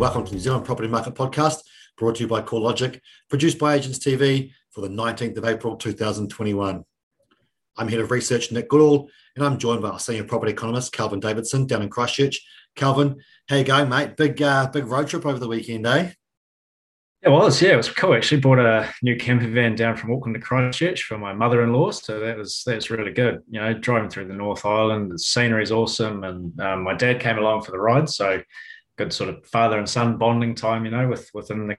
welcome to the New Zealand Property Market Podcast, brought to you by CoreLogic, produced by Agents TV for the 19th of April 2021. I'm Head of Research Nick Goodall, and I'm joined by our Senior Property Economist, Kelvin Davidson, down in Christchurch. Kelvin, how you going, mate? Big uh, big road trip over the weekend, eh? It was, yeah, it was cool. Actually, bought a new camper van down from Auckland to Christchurch for my mother-in-law, so that was that was really good. You know, driving through the North Island, the scenery is awesome, and um, my dad came along for the ride, so good sort of father and son bonding time, you know, with within the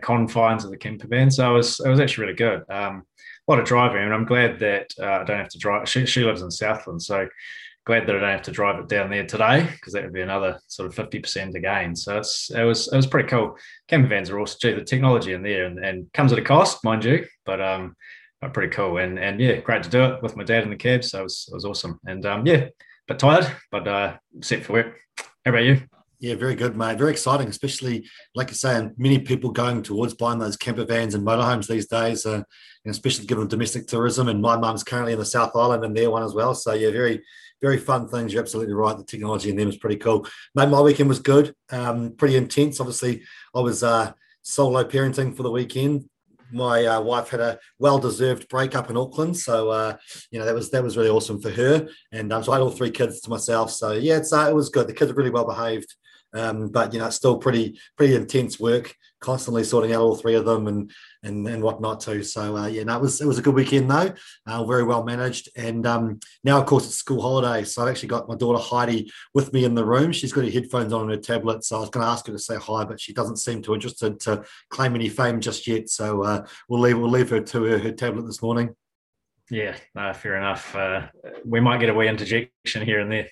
confines of the camper van. So it was it was actually really good. Um, a lot of driving, and I'm glad that uh, I don't have to drive. She, she lives in Southland, so glad that I don't have to drive it down there today because that would be another sort of 50% again. So it's it was it was pretty cool. Camper vans are also gee, the technology in there and, and comes at a cost, mind you, but um pretty cool. And and yeah, great to do it with my dad in the cab. So it was it was awesome. And um yeah, but tired, but uh set for work. How about you? Yeah, very good, mate. Very exciting, especially like you say, and many people going towards buying those camper vans and motorhomes these days, uh, and especially given domestic tourism. And my mum's currently in the South Island and their one as well. So yeah, very, very fun things. You're absolutely right. The technology in them is pretty cool. Mate, my weekend was good. Um, pretty intense. Obviously, I was uh, solo parenting for the weekend my uh, wife had a well-deserved breakup in Auckland, so uh, you know that was that was really awesome for her. And um, so I had all three kids to myself. So yeah, it's uh, it was good. The kids are really well behaved. Um, but you know, it's still pretty pretty intense work, constantly sorting out all three of them and and and whatnot too. So uh, yeah, no, it was it was a good weekend though, uh, very well managed. And um, now of course it's school holidays, so I've actually got my daughter Heidi with me in the room. She's got her headphones on her tablet, so I was going to ask her to say hi, but she doesn't seem too interested to claim any fame just yet. So uh, we'll leave we'll leave her to her, her tablet this morning. Yeah, no, fair enough. Uh, we might get a wee interjection here and there.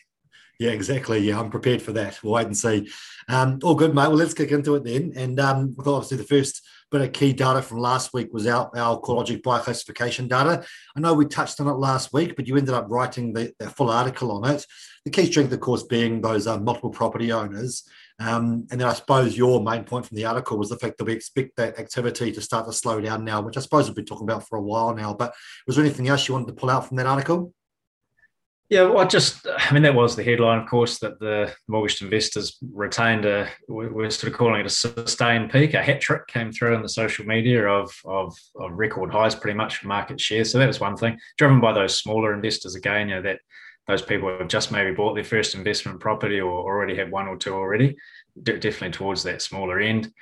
Yeah, exactly. Yeah, I'm prepared for that. We'll wait and see. Um, all good, mate. Well, let's kick into it then. And um, obviously the first bit of key data from last week was our, our CoreLogic buyer classification data. I know we touched on it last week, but you ended up writing the, the full article on it. The key strength, of course, being those uh, multiple property owners. Um, and then I suppose your main point from the article was the fact that we expect that activity to start to slow down now, which I suppose we've been talking about for a while now. But was there anything else you wanted to pull out from that article? Yeah, well, I just, I mean, that was the headline, of course, that the mortgage investors retained a, we're sort of calling it a sustained peak. A hat trick came through in the social media of, of, of record highs pretty much for market share. So that was one thing, driven by those smaller investors again, you know, that those people have just maybe bought their first investment property or already have one or two already, definitely towards that smaller end.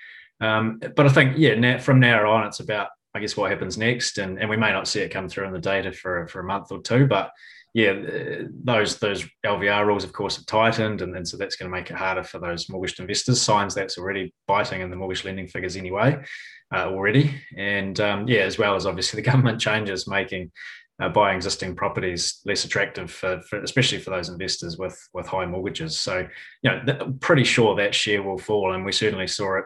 Um, but I think, yeah, now, from now on, it's about, I guess, what happens next. And, and we may not see it come through in the data for, for a month or two, but yeah, those those LVR rules, of course, have tightened, and, so that's going to make it harder for those mortgage investors. Signs that's already biting in the mortgage lending figures anyway, uh, already, and um, yeah, as well as obviously the government changes making uh, buying existing properties less attractive, for, for, especially for those investors with with high mortgages. So, you know, th- pretty sure that share will fall, and we certainly saw it.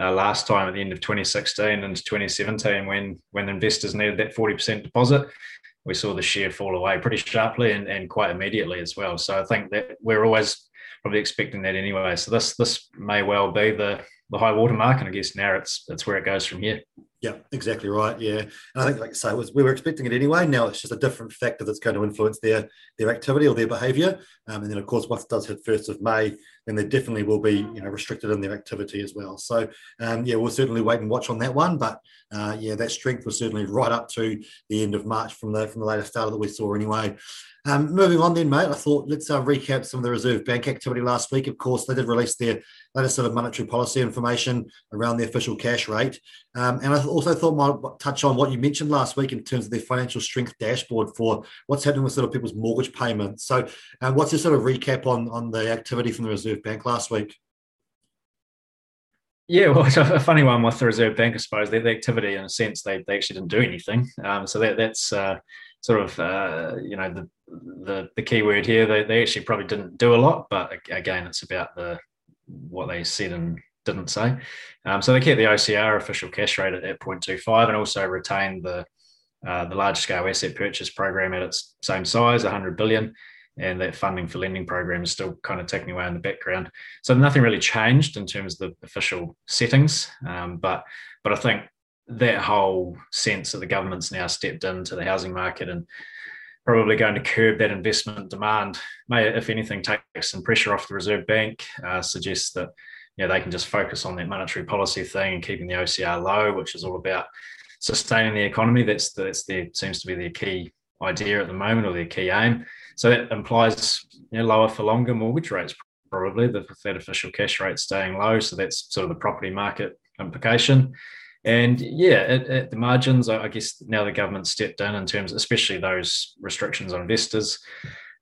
Uh, last time at the end of 2016 and 2017 when when investors needed that 40% deposit we saw the share fall away pretty sharply and, and quite immediately as well. So I think that we're always probably expecting that anyway. So this this may well be the the high water mark, and I guess now it's it's where it goes from here. Yeah, exactly right. Yeah, and I think, like I say, was we were expecting it anyway. Now it's just a different factor that's going to influence their their activity or their behaviour. Um, and then, of course, once it does hit first of May, then they definitely will be you know restricted in their activity as well. So um, yeah, we'll certainly wait and watch on that one. But uh, yeah, that strength was certainly right up to the end of March from the from the latest data that we saw anyway. Um, moving on then, mate, I thought let's uh, recap some of the Reserve Bank activity last week. Of course, they did release their latest sort of monetary policy information around the official cash rate. Um, and I also thought might touch on what you mentioned last week in terms of their financial strength dashboard for what's happening with sort of people's mortgage payments. So uh, what's your sort of recap on, on the activity from the Reserve Bank last week? Yeah, well, it's a funny one with the Reserve Bank, I suppose. The, the activity, in a sense, they, they actually didn't do anything. Um, so that, that's uh, sort of uh, you know the, the the key word here. They, they actually probably didn't do a lot, but again, it's about the what they said and didn't say. Um, so they kept the OCR official cash rate at, at 0.25 and also retained the uh, the large scale asset purchase program at its same size, 100 billion, and that funding for lending program is still kind of ticking away in the background. So nothing really changed in terms of the official settings, um, but but I think that whole sense that the government's now stepped into the housing market and probably going to curb that investment demand may, if anything, take some pressure off the Reserve Bank, uh, suggests that you know, they can just focus on that monetary policy thing and keeping the OCR low, which is all about sustaining the economy. That's that's the seems to be the key idea at the moment or their key aim. So that implies you know, lower for longer mortgage rates, probably Fed official cash rate staying low. So that's sort of the property market implication. And yeah, at, at, the margins, I guess now the government stepped in in terms, especially those restrictions on investors.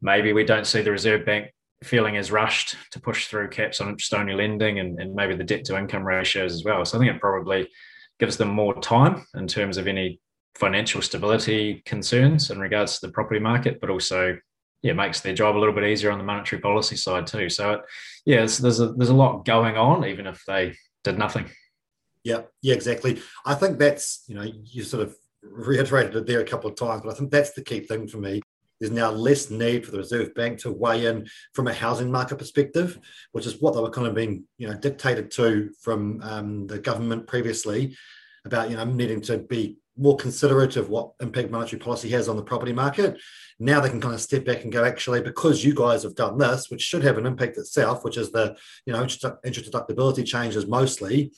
Maybe we don't see the Reserve Bank feeling as rushed to push through caps on interest only lending and, and maybe the debt to income ratios as well. So I think it probably gives them more time in terms of any financial stability concerns in regards to the property market, but also yeah makes their job a little bit easier on the monetary policy side too. So it, yeah, there's a there's a lot going on, even if they did nothing. Yeah, yeah, exactly. I think that's you know you sort of reiterated it there a couple of times, but I think that's the key thing for me. There's now less need for the Reserve Bank to weigh in from a housing market perspective, which is what they were kind of being, you know, dictated to from um, the government previously about, you know, needing to be more considerate of what impact monetary policy has on the property market. Now they can kind of step back and go, actually, because you guys have done this, which should have an impact itself, which is the, you know, interest deductibility changes mostly,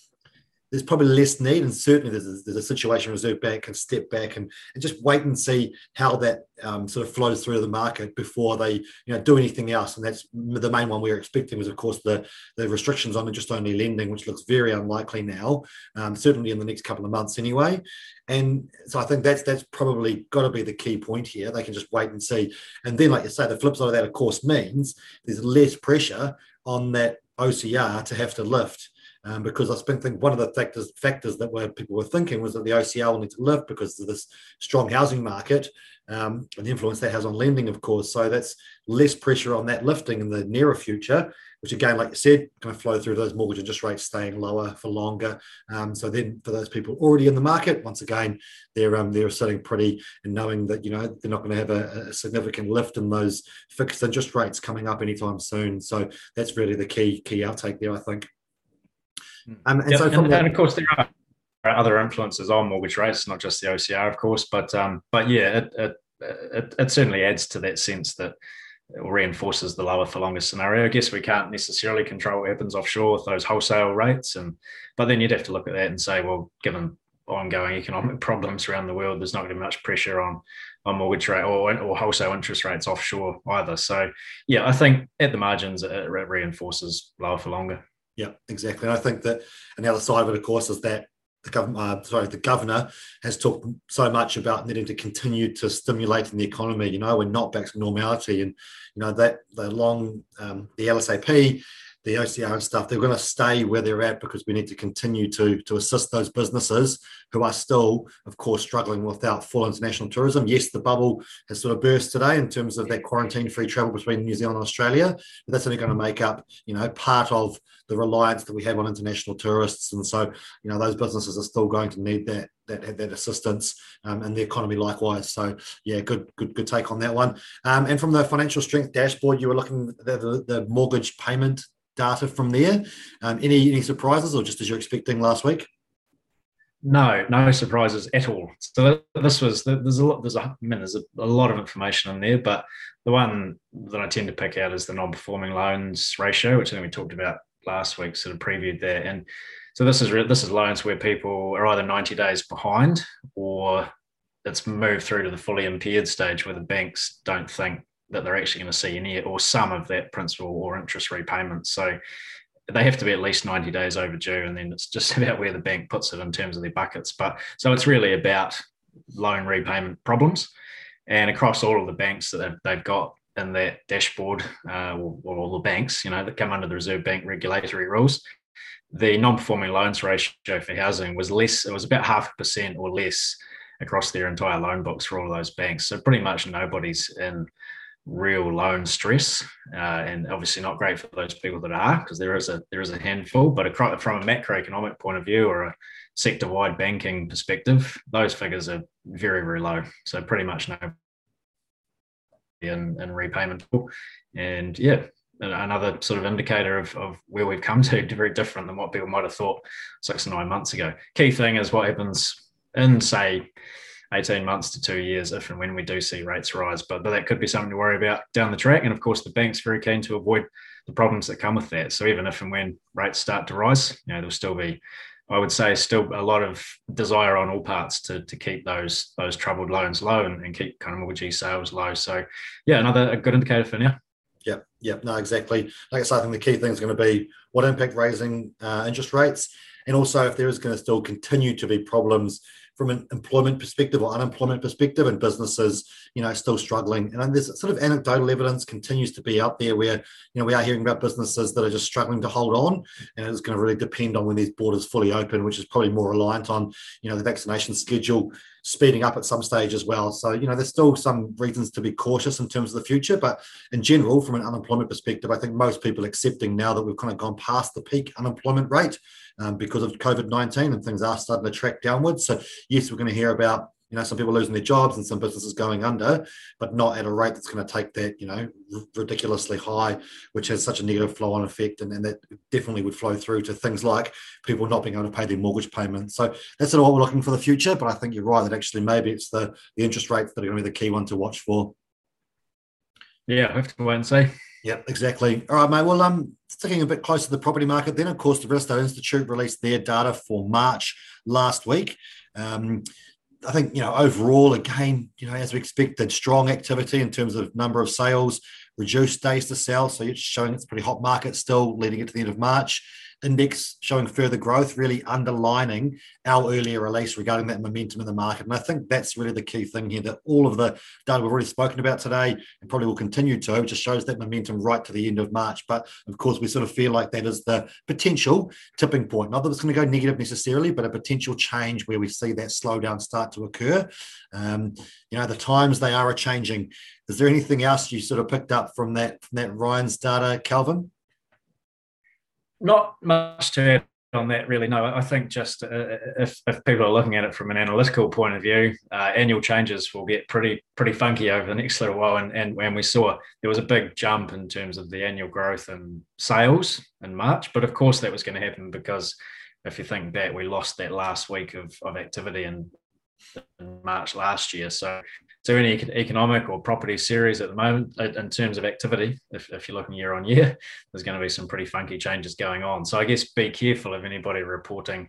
there's probably less need, and certainly there's a, there's a situation Reserve Bank can step back and, and just wait and see how that um, sort of flows through to the market before they you know do anything else. And that's the main one we are expecting was, of course, the the restrictions on interest only lending, which looks very unlikely now, um, certainly in the next couple of months anyway. And so I think that's that's probably got to be the key point here. They can just wait and see. And then, like you say, the flip side of that, of course, means there's less pressure on that OCR to have to lift um, because I spent think one of the factors factors that were people were thinking was that the OCR will need to lift because of this strong housing market um, and the influence that has on lending, of course. So that's less pressure on that lifting in the nearer future, which again, like you said, going to flow through those mortgage interest rates staying lower for longer. Um, so then, for those people already in the market, once again, they're um, they're sitting pretty and knowing that you know they're not going to have a, a significant lift in those fixed interest rates coming up anytime soon. So that's really the key key outtake there, I think. Um, and, yep. so and, and, of course, there are other influences on mortgage rates, not just the OCR, of course, but um, but yeah, it, it, it, it certainly adds to that sense that it reinforces the lower for longer scenario. I guess we can't necessarily control what happens offshore with those wholesale rates, and but then you'd have to look at that and say, well, given ongoing economic problems around the world, there's not going to be much pressure on on mortgage rate or, or wholesale interest rates offshore either. So yeah, I think at the margins it reinforces lower for longer. Yeah, exactly. And I think that, and the other side of it, of course, is that the government, uh, sorry, the governor has talked so much about needing to continue to stimulating the economy. You know, we're not back to normality, and you know that the long, um, the LSAP the OCR and stuff, they're going to stay where they're at because we need to continue to, to assist those businesses who are still, of course, struggling without full international tourism. Yes, the bubble has sort of burst today in terms of that quarantine-free travel between New Zealand and Australia, but that's only going to make up, you know, part of the reliance that we have on international tourists. And so, you know, those businesses are still going to need that that that assistance um, and the economy likewise. So yeah, good good good take on that one. Um, and from the financial strength dashboard, you were looking at the, the mortgage payment data from there. Um, any any surprises, or just as you're expecting last week? No, no surprises at all. So this was there's a lot there's a I mean, there's a, a, lot of information in there, but the one that I tend to pick out is the non-performing loans ratio, which I think we talked about last week, sort of previewed there. And so this is this is loans where people are either 90 days behind or it's moved through to the fully impaired stage where the banks don't think that they're actually going to see any or some of that principal or interest repayment. So they have to be at least 90 days overdue, and then it's just about where the bank puts it in terms of their buckets. But so it's really about loan repayment problems. And across all of the banks that they've got in that dashboard, uh, or, or all the banks, you know, that come under the Reserve Bank regulatory rules, the non-performing loans ratio for housing was less. It was about half a percent or less across their entire loan books for all of those banks. So pretty much nobody's in real loan stress, uh, and obviously not great for those people that are, because there is a there is a handful. But across, from a macroeconomic point of view or a sector-wide banking perspective, those figures are very very low. So pretty much no in, in repayment, and yeah. Another sort of indicator of, of where we've come to, very different than what people might have thought six or nine months ago. Key thing is what happens in, say, 18 months to two years if and when we do see rates rise. But, but that could be something to worry about down the track. And of course, the bank's very keen to avoid the problems that come with that. So even if and when rates start to rise, you know, there'll still be I would say still a lot of desire on all parts to, to keep those those troubled loans low and, and keep kind of mortgage sales low. So yeah, another good indicator for now. Yep, yep, no, exactly. Like I said, I think the key thing is going to be what impact raising uh, interest rates, and also if there is going to still continue to be problems from an employment perspective or unemployment perspective and businesses you know still struggling and there's sort of anecdotal evidence continues to be out there where you know we are hearing about businesses that are just struggling to hold on and it's going to really depend on when these borders fully open which is probably more reliant on you know the vaccination schedule speeding up at some stage as well. So, you know, there's still some reasons to be cautious in terms of the future. But in general, from an unemployment perspective, I think most people accepting now that we've kind of gone past the peak unemployment rate um, because of COVID 19 and things are starting to track downwards. So, yes, we're going to hear about you know some people losing their jobs and some businesses going under but not at a rate that's going to take that you know ridiculously high which has such a negative flow on effect and, and that definitely would flow through to things like people not being able to pay their mortgage payments so that's sort of what we're looking for the future but i think you're right that actually maybe it's the the interest rates that are going to be the key one to watch for yeah I have to wait and see Yep, exactly. All right, mate. Well, um, sticking a bit closer to the property market, then of course the Real Estate Institute released their data for March last week. Um, I think you know overall, again, you know, as we expected, strong activity in terms of number of sales, reduced days to sell. So it's showing it's a pretty hot market still, leading it to the end of March index showing further growth, really underlining our earlier release regarding that momentum in the market. And I think that's really the key thing here that all of the data we've already spoken about today and probably will continue to just shows that momentum right to the end of March. But of course, we sort of feel like that is the potential tipping point. Not that it's going to go negative necessarily, but a potential change where we see that slowdown start to occur. Um, you know, the times they are a changing. Is there anything else you sort of picked up from that from that REINZ data, Kelvin? not much to add on that, really. No, I think just uh, if, if people are looking at it from an analytical point of view, uh, annual changes will get pretty pretty funky over the next little while. And, and when we saw there was a big jump in terms of the annual growth and sales in March, but of course that was going to happen because if you think that we lost that last week of, of activity in, in March last year, so so any economic or property series at the moment uh, in terms of activity if, if you're looking year on year there's going to be some pretty funky changes going on. So i guess be careful of anybody reporting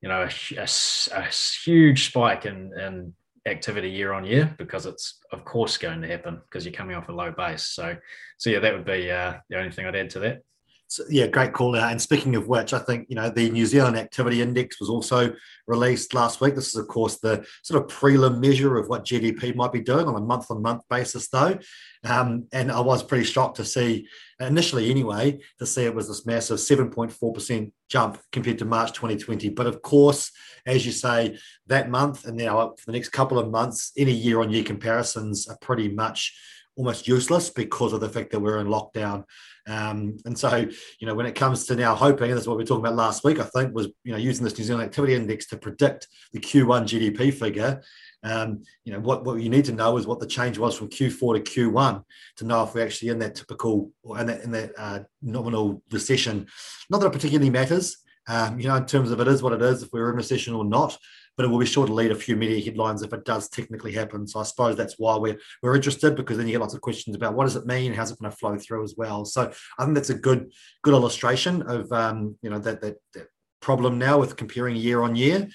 you know a, a, a huge spike in, in activity year on year because it's of course going to happen because you're coming off a low base. So so yeah that would be uh, the only thing i'd add to that so, yeah, great call out. And speaking of which, I think you know the New Zealand Activity Index was also released last week. This is, of course, the sort of prelim measure of what GDP might be doing on a month-on-month basis, though. Um, and I was pretty shocked to see, initially anyway, to see it was this massive 7.4% jump compared to March 2020. But of course, as you say, that month and now for the next couple of months, any year-on-year comparisons are pretty much almost useless because of the fact that we're in lockdown. Um, and so, you know, when it comes to now hoping, and that's what we were talking about last week, I think, was, you know, using this New Zealand Activity Index to predict the Q1 GDP figure. Um, you know, what, what you need to know is what the change was from Q4 to Q1 to know if we're actually in that typical or in that, in that uh, nominal recession. Not that it particularly matters, um, you know, in terms of it is what it is, if we're in recession or not but it will be sure to lead a few media headlines if it does technically happen. So I suppose that's why we're we're interested because then you get lots of questions about what does it mean, how's it going to flow through as well. So I think that's a good good illustration of um, you know that, that, that problem now with comparing year on year.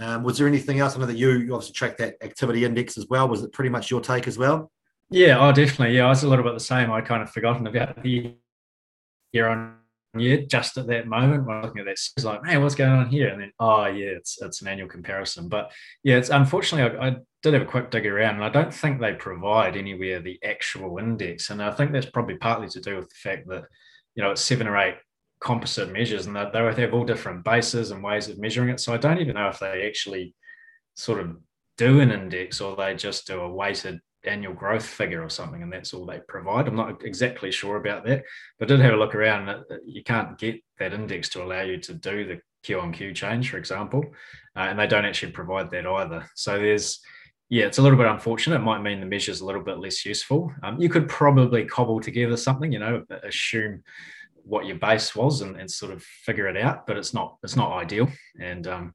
Um, was there anything else? I know that you, you obviously track that activity index as well. Was it pretty much your take as well? Yeah, oh, definitely. Yeah, I was a little bit the same. I kind of forgotten about the year on year just at that moment when looking at that it's like man what's going on here? And then oh yeah it's it's an annual comparison. But yeah it's unfortunately I, I, did have a quick dig around and I don't think they provide anywhere the actual index. And I think that's probably partly to do with the fact that you know it's seven or eight composite measures and they, they have all different bases and ways of measuring it. So I don't even know if they actually sort of do an index or they just do a weighted annual growth figure or something, and that's all they provide. I'm not exactly sure about that, but I did have a look around. And you can't get that index to allow you to do the Q on Q change, for example, uh, and they don't actually provide that either. So there's yeah, it's a little bit unfortunate. It might mean the measure's a little bit less useful. Um, you could probably cobble together something, you know, assume what your base was and, and, sort of figure it out, but it's not it's not ideal. And um,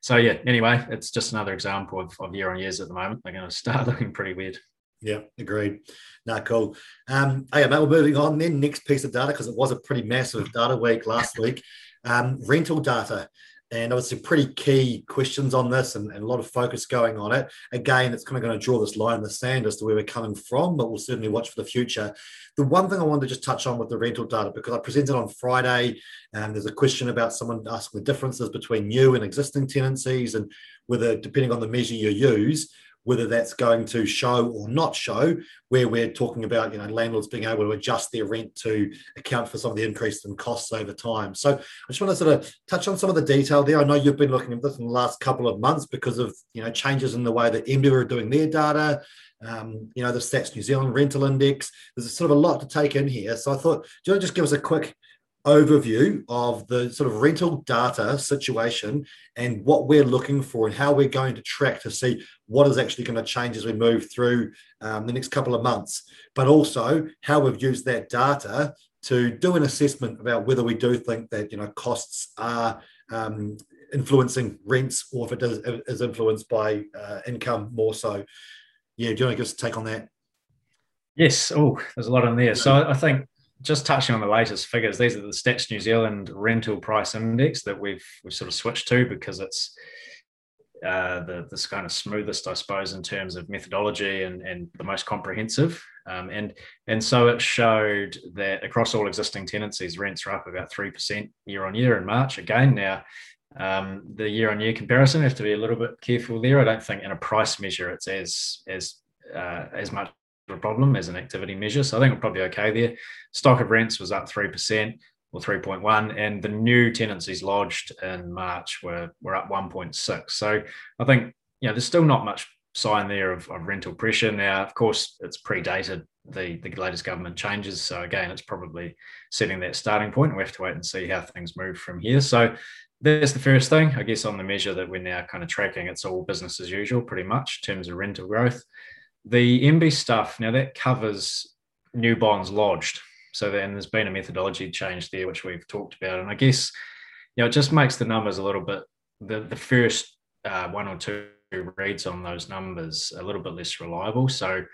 so yeah. Anyway, it's just another example of, of year on years at the moment. They're going to start looking pretty weird. Yeah, agreed. Nah, cool. Um, okay, mate, we're moving on then. Next piece of data, because it was a pretty massive data week last week. Um, rental data and obviously pretty key questions on this and, and, a lot of focus going on it. Again, it's kind of going to draw this line in the sand as to where we're coming from, but we'll certainly watch for the future. The one thing I wanted to just touch on with the rental data, because I presented on Friday, and um, there's a question about someone asking the differences between new and existing tenancies and whether, depending on the measure you use, whether that's going to show or not show, where we're talking about you know landlords being able to adjust their rent to account for some of the increase in costs over time. So I just want to sort of touch on some of the detail there. I know you've been looking at this in the last couple of months because of you know changes in the way that MBIE are doing their data. Um, you know the Stats New Zealand rental index. There's a sort of a lot to take in here. So I thought, do you want to just give us a quick overview of the sort of rental data situation and what we're looking for and how we're going to track to see what is actually going to change as we move through um, the next couple of months, but also how we've used that data to do an assessment about whether we do think that you know costs are um, influencing rents or if it is, is influenced by uh, income more so. Yeah, do you want to give us a take on that? Yes. Oh, there's a lot in there. So I think just touching on the latest figures, these are the Stats New Zealand rental price index that we've we've sort of switched to because it's uh, the this kind of smoothest, I suppose, in terms of methodology and, and the most comprehensive. Um, and and so it showed that across all existing tenancies, rents are up about three percent year on year in March. Again, now um, the year on year comparison have to be a little bit careful there. I don't think in a price measure it's as as uh, as much a problem as an activity measure. So I think we're probably okay there. Stock of rents was up 3% or 3.1, and the new tenancies lodged in March were, were up 1.6. So I think, you know, there's still not much sign there of, of rental pressure. Now, of course, it's predated the, the latest government changes. So again, it's probably setting that starting point. We have to wait and see how things move from here. So that's the first thing, I guess, on the measure that we're now kind of tracking. It's all business as usual, pretty much, in terms of rental growth. The MB stuff, now that covers new bonds lodged. So then there's been a methodology change there, which we've talked about. And I guess, you know, it just makes the numbers a little bit, the, the first uh, one or two reads on those numbers a little bit less reliable. So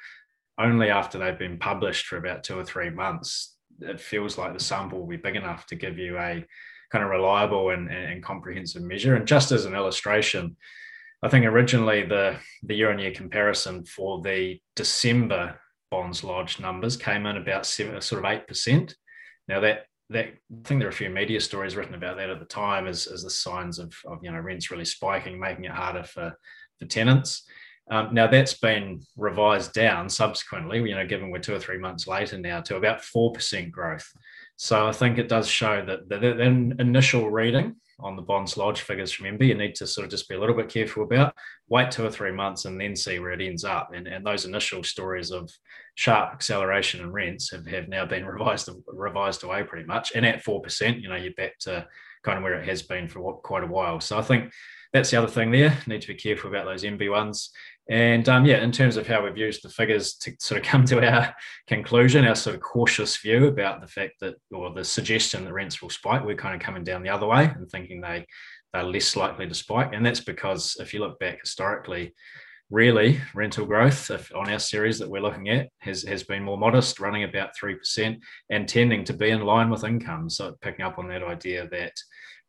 only after they've been published for about two or three months, it feels like the sample will be big enough to give you a kind of reliable and, and comprehensive measure. And just as an illustration, I think originally the the year on year comparison for the December bonds lodged numbers came in about seven, sort of eight percent. Now that that I think there are a few media stories written about that at the time as, as the signs of, of you know rents really spiking, making it harder for for tenants. Um, now that's been revised down subsequently, you know, given we're two or three months later now to about four percent growth. So I think it does show that the, the initial reading on the bonds lodge figures from MB, you need to sort of just be a little bit careful about. Wait two or three months and then see where it ends up. And, and those initial stories of sharp acceleration in rents have, have now been revised revised away pretty much. And at four percent, you know, you're back to kind of where it has been for what, quite a while. So I think that's the other thing there. Need to be careful about those MB ones. And um, yeah, in terms of how we've used the figures to sort of come to our conclusion, our sort of cautious view about the fact that, or the suggestion that rents will spike, we're kind of coming down the other way and thinking they they're less likely to spike. And that's because if you look back historically, really rental growth on our series that we're looking at has, has been more modest, running about 3% and tending to be in line with income. So picking up on that idea that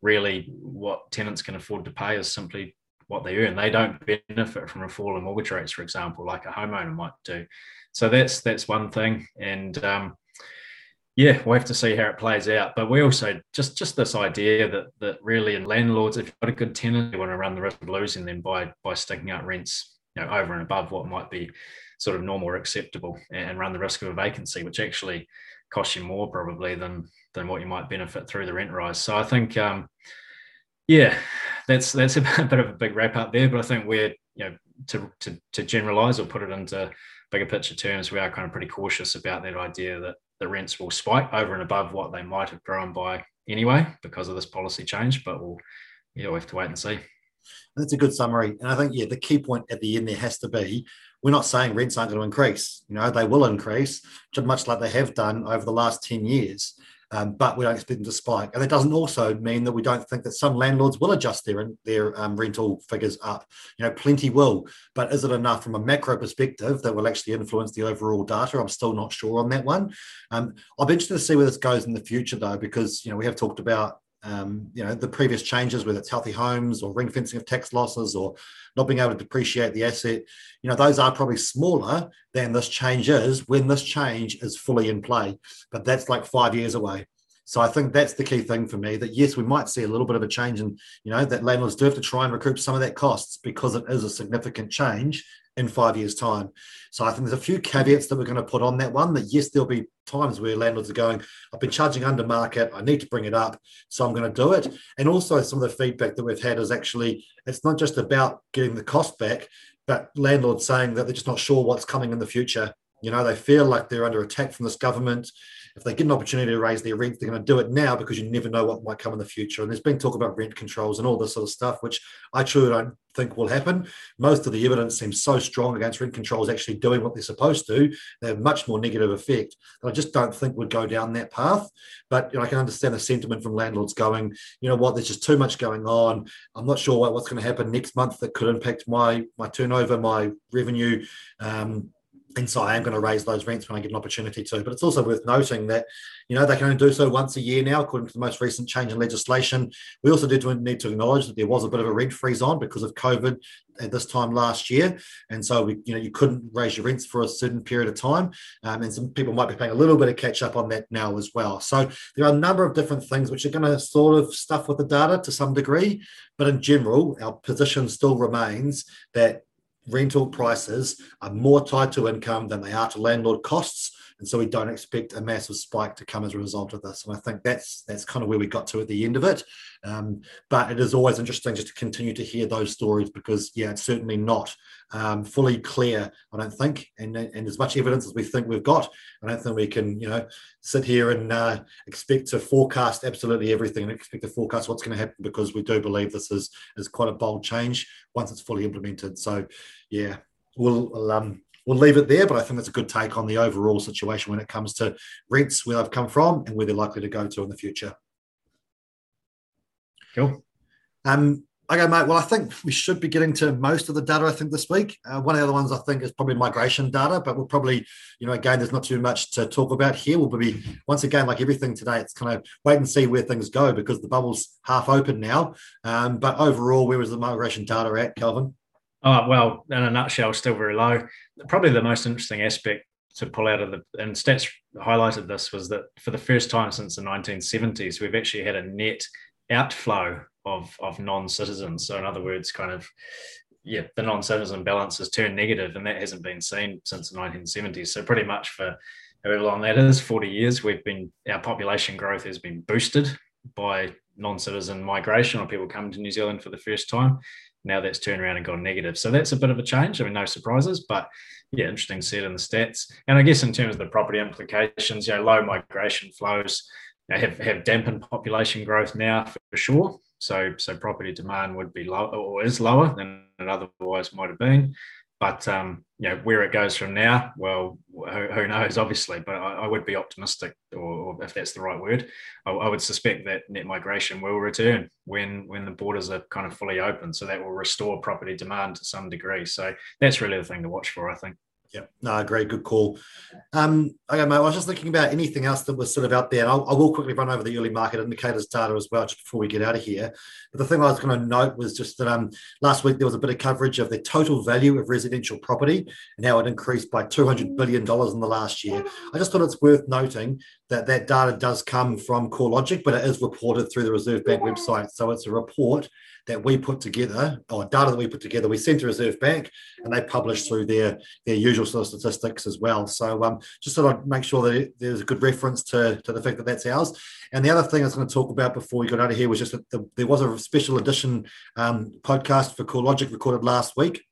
really what tenants can afford to pay is simply what they earn. They don't benefit from a fall in mortgage rates, for example, like a homeowner might do. So that's that's one thing, and um, yeah, we'll have to see how it plays out. But we also just just this idea that that really in landlords, if you've got a good tenant, you want to run the risk of losing them by by sticking out rents, you know, over and above what might be sort of normal or acceptable, and run the risk of a vacancy, which actually costs you more probably than than what you might benefit through the rent rise. So I think. Um, yeah, that's that's a bit of a big wrap up there, but I think we're you know to to, to generalize or put it into bigger picture terms, we are kind of pretty cautious about that idea that the rents will spike over and above what they might have grown by anyway because of this policy change. But we'll yeah, we'll have to wait and see. That's a good summary. And I think, yeah, the key point at the end there has to be we're not saying rents aren't going to increase. You know, they will increase, much like they have done over the last 10 years. um, but we don't expect them to spike. And that doesn't also mean that we don't think that some landlords will adjust their their um, rental figures up. You know, plenty will, but is it enough from a macro perspective that will actually influence the overall data? I'm still not sure on that one. Um, I'll be interested to see where this goes in the future, though, because you know we have talked about um, you know the previous changes, whether it's healthy homes or ring fencing of tax losses or not being able to depreciate the asset, you know those are probably smaller than this change is when this change is fully in play. But that's like five years away. So I think that's the key thing for me. That yes, we might see a little bit of a change, and you know that landlords do have to try and recoup some of that costs because it is a significant change in five years' time. So I think there's a few caveats that we're going to put on that one. That yes, there'll be times where landlords are going, I've been charging under market, I need to bring it up, so I'm going to do it. And also some of the feedback that we've had is actually it's not just about getting the cost back, but landlords saying that they're just not sure what's coming in the future. You know, they feel like they're under attack from this government if they get an opportunity to raise their rent, they're going to do it now because you never know what might come in the future. And there's been talk about rent controls and all this sort of stuff, which I truly don't think will happen. Most of the evidence seems so strong against rent controls actually doing what they're supposed to. They have much more negative effect. I just don't think would go down that path. But you know, I can understand the sentiment from landlords going, you know what, there's just too much going on. I'm not sure what, what's going to happen next month that could impact my my turnover, my revenue. Um, and so I am going to raise those rents when I get an opportunity to. But it's also worth noting that, you know, they can only do so once a year now, according to the most recent change in legislation. We also did need to acknowledge that there was a bit of a rent freeze on because of COVID at this time last year, and so we, you know, you couldn't raise your rents for a certain period of time, um, and some people might be paying a little bit of catch up on that now as well. So there are a number of different things which are going to sort of stuff with the data to some degree, but in general, our position still remains that rental prices are more tied to income than they are to landlord costs. And so we don't expect a massive spike to come as a result of this. And I think that's that's kind of where we got to at the end of it. Um, but it is always interesting just to continue to hear those stories because, yeah, it's certainly not um, fully clear, I don't think. And, and as much evidence as we think we've got, I don't think we can, you know, sit here and uh, expect to forecast absolutely everything and expect to forecast what's going to happen because we do believe this is, is quite a bold change once it's fully implemented. So, yeah, we'll, we'll um, we'll leave it there. But I think that's a good take on the overall situation when it comes to rents, where they've come from, and where they're likely to go to in the future. Cool. Um, okay, mate. Well, I think we should be getting to most of the data. I think this week. Uh, one of the other ones I think is probably migration data, but we'll probably, you know, again, there's not too much to talk about here. We'll be once again, like everything today, it's kind of wait and see where things go because the bubble's half open now. Um, but overall, where was the migration data at, Kelvin? Oh, well, in a nutshell, still very low. Probably the most interesting aspect to pull out of the and stats highlighted this was that for the first time since the 1970s, we've actually had a net outflow of of non-citizens. So in other words, kind of yeah, the non-citizen balance has turned negative, and that hasn't been seen since the 1970s. So pretty much for however long that is, 40 years, we've been our population growth has been boosted by non-citizen migration or people coming to New Zealand for the first time. Now that's turned around and gone negative. So that's a bit of a change. I mean, no surprises, but yeah, interesting it in the stats. And I guess in terms of the property implications, you know, low migration flows you know, have, have dampened population growth now for sure. So, so property demand would be low or is lower than it otherwise might have been. But um, you know where it goes from now, well, who, who knows? Obviously, but I, I would be optimistic, or, or, if that's the right word, I, I, would suspect that net migration will return when when the borders are kind of fully open. So that will restore property demand to some degree. So that's really the thing to watch for, I think. Yeah, no, great, good call. Um, okay, mate, I was just thinking about anything else that was sort of out there, and I'll, I will quickly run over the early market indicators data as well, just before we get out of here. But the thing I was going to note was just that um, last week there was a bit of coverage of the total value of residential property and how it increased by $200 billion in the last year. I just thought it's worth noting that that data does come from CoreLogic, but it is reported through the Reserve Bank website. So it's a report that we put together, or data that we put together, we sent to Reserve Bank, and they publish through their their usual sort of statistics as well. So um, just sort of make sure that there's a good reference to, to the fact that that's ours. And the other thing I was going to talk about before we got out of here was just that the, there was a special edition um, podcast for CoreLogic recorded last week.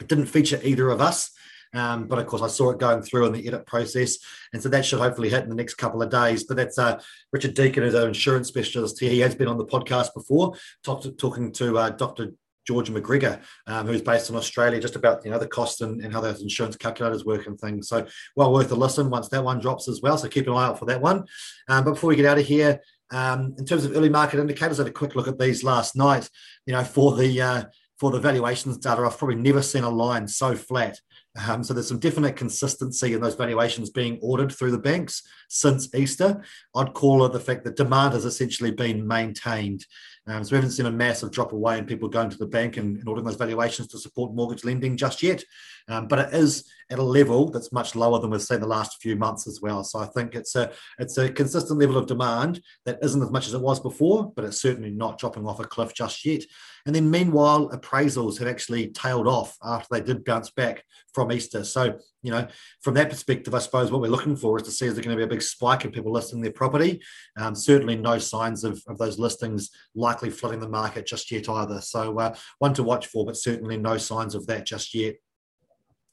It didn't feature either of us. Um, but of course, I saw it going through in the edit process. And so that should hopefully hit in the next couple of days. But that's uh, Richard Deacon, who's our insurance specialist here. He has been on the podcast before, talk to, talking to uh, Dr. George McGregor, um, who's based in Australia, just about you know the cost and, and how those insurance calculators work and things. So well worth a listen once that one drops as well. So keep an eye out for that one. Um, but before we get out of here, um, in terms of early market indicators, I had a quick look at these last night. You know, for the uh, for the valuations data, I've probably never seen a line so flat. Um, so there's some definite consistency in those valuations being ordered through the banks since Easter. I'd call it the fact that demand has essentially been maintained. Um, so we haven't seen a massive drop away in people going to the bank and, and ordering those valuations to support mortgage lending just yet. Um, but it is at a level that's much lower than we've seen the last few months as well. So I think it's a it's a consistent level of demand that isn't as much as it was before, but it's certainly not dropping off a cliff just yet. And then meanwhile, appraisals have actually tailed off after they did bounce back from Easter. So you know, from that perspective, I suppose what we're looking for is to see is there going to be a big spike in people listing their property. Um, certainly, no signs of, of those listings likely flooding the market just yet either. So, uh, one to watch for, but certainly no signs of that just yet.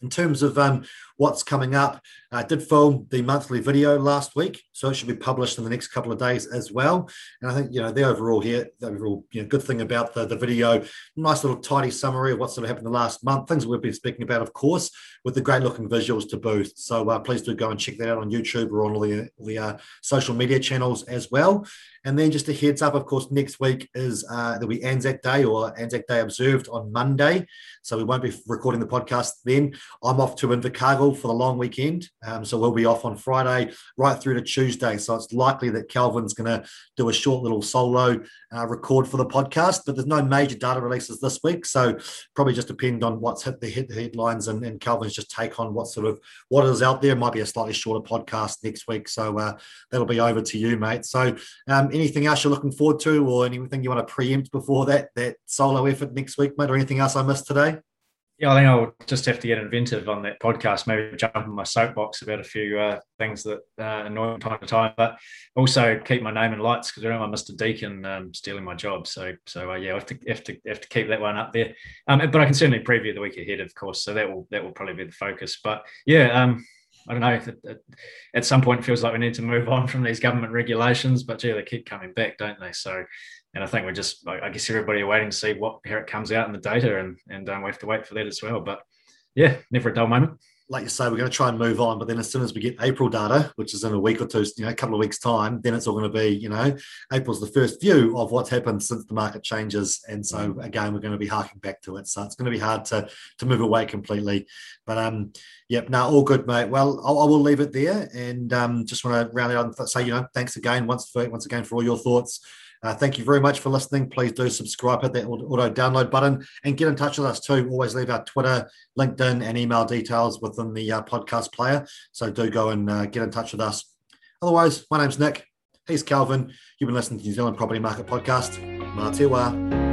In terms of um, what's coming up, I did film the monthly video last week, so it should be published in the next couple of days as well. And I think you know the overall here, the overall you know, good thing about the, the video, nice little tidy summary of what's sort of happened the last month, things we've been speaking about, of course, with the great looking visuals to boot. So uh, please do go and check that out on YouTube or on all the, the uh, social media channels as well. And then just a heads up, of course, next week is uh, there'll be Anzac Day or Anzac Day observed on Monday. So we won't be recording the podcast then. I'm off to Invercargill for the long weekend. Um, so we'll be off on Friday right through to Tuesday. So it's likely that Kelvin's going to do a short little solo uh, record for the podcast, but there's no major data releases this week. So probably just depend on what's hit the, hit the headlines and, and, Kelvin's just take on what sort of what is out there. It might be a slightly shorter podcast next week. So uh, that'll be over to you, mate. So um, anything else you're looking forward to or anything you want to preempt before that, that solo effort next week, mate, or anything else I missed today? Yeah, I think I'll just have to get inventive on that podcast. Maybe jump in my soapbox about a few uh, things that uh, annoy me time to time, but also keep my name in lights because I don't want Mr. Deacon um, stealing my job. So, so uh, yeah, I have to, have to have to keep that one up there. Um, but I can certainly preview the week ahead, of course. So that will that will probably be the focus. But yeah, um, I don't know. At some point, it feels like we need to move on from these government regulations, but gee, they keep coming back, don't they? So and I think we're just, I guess, everybody are waiting to see what how it comes out in the data, and and um, we have to wait for that as well. But yeah, never a dull moment. Like you say, we're going to try and move on, but then as soon as we get April data, which is in a week or two, you know, a couple of weeks time, then it's all going to be, you know, April's the first view of what's happened since the market changes, and so mm. again, we're going to be harking back to it. So it's going to be hard to to move away completely. But um, yep, no, all good, mate. Well, I'll, I will leave it there, and um, just want to round it out and say, you know, thanks again once for once again for all your thoughts uh, thank you very much for listening. Please do subscribe, hit that auto download button, and get in touch with us too. Always leave our Twitter, LinkedIn, and email details within the uh, podcast player. So do go and uh, get in touch with us. Otherwise, my name's Nick. He's Kelvin. You've been listening to New Zealand Property Market Podcast. Mā te wā.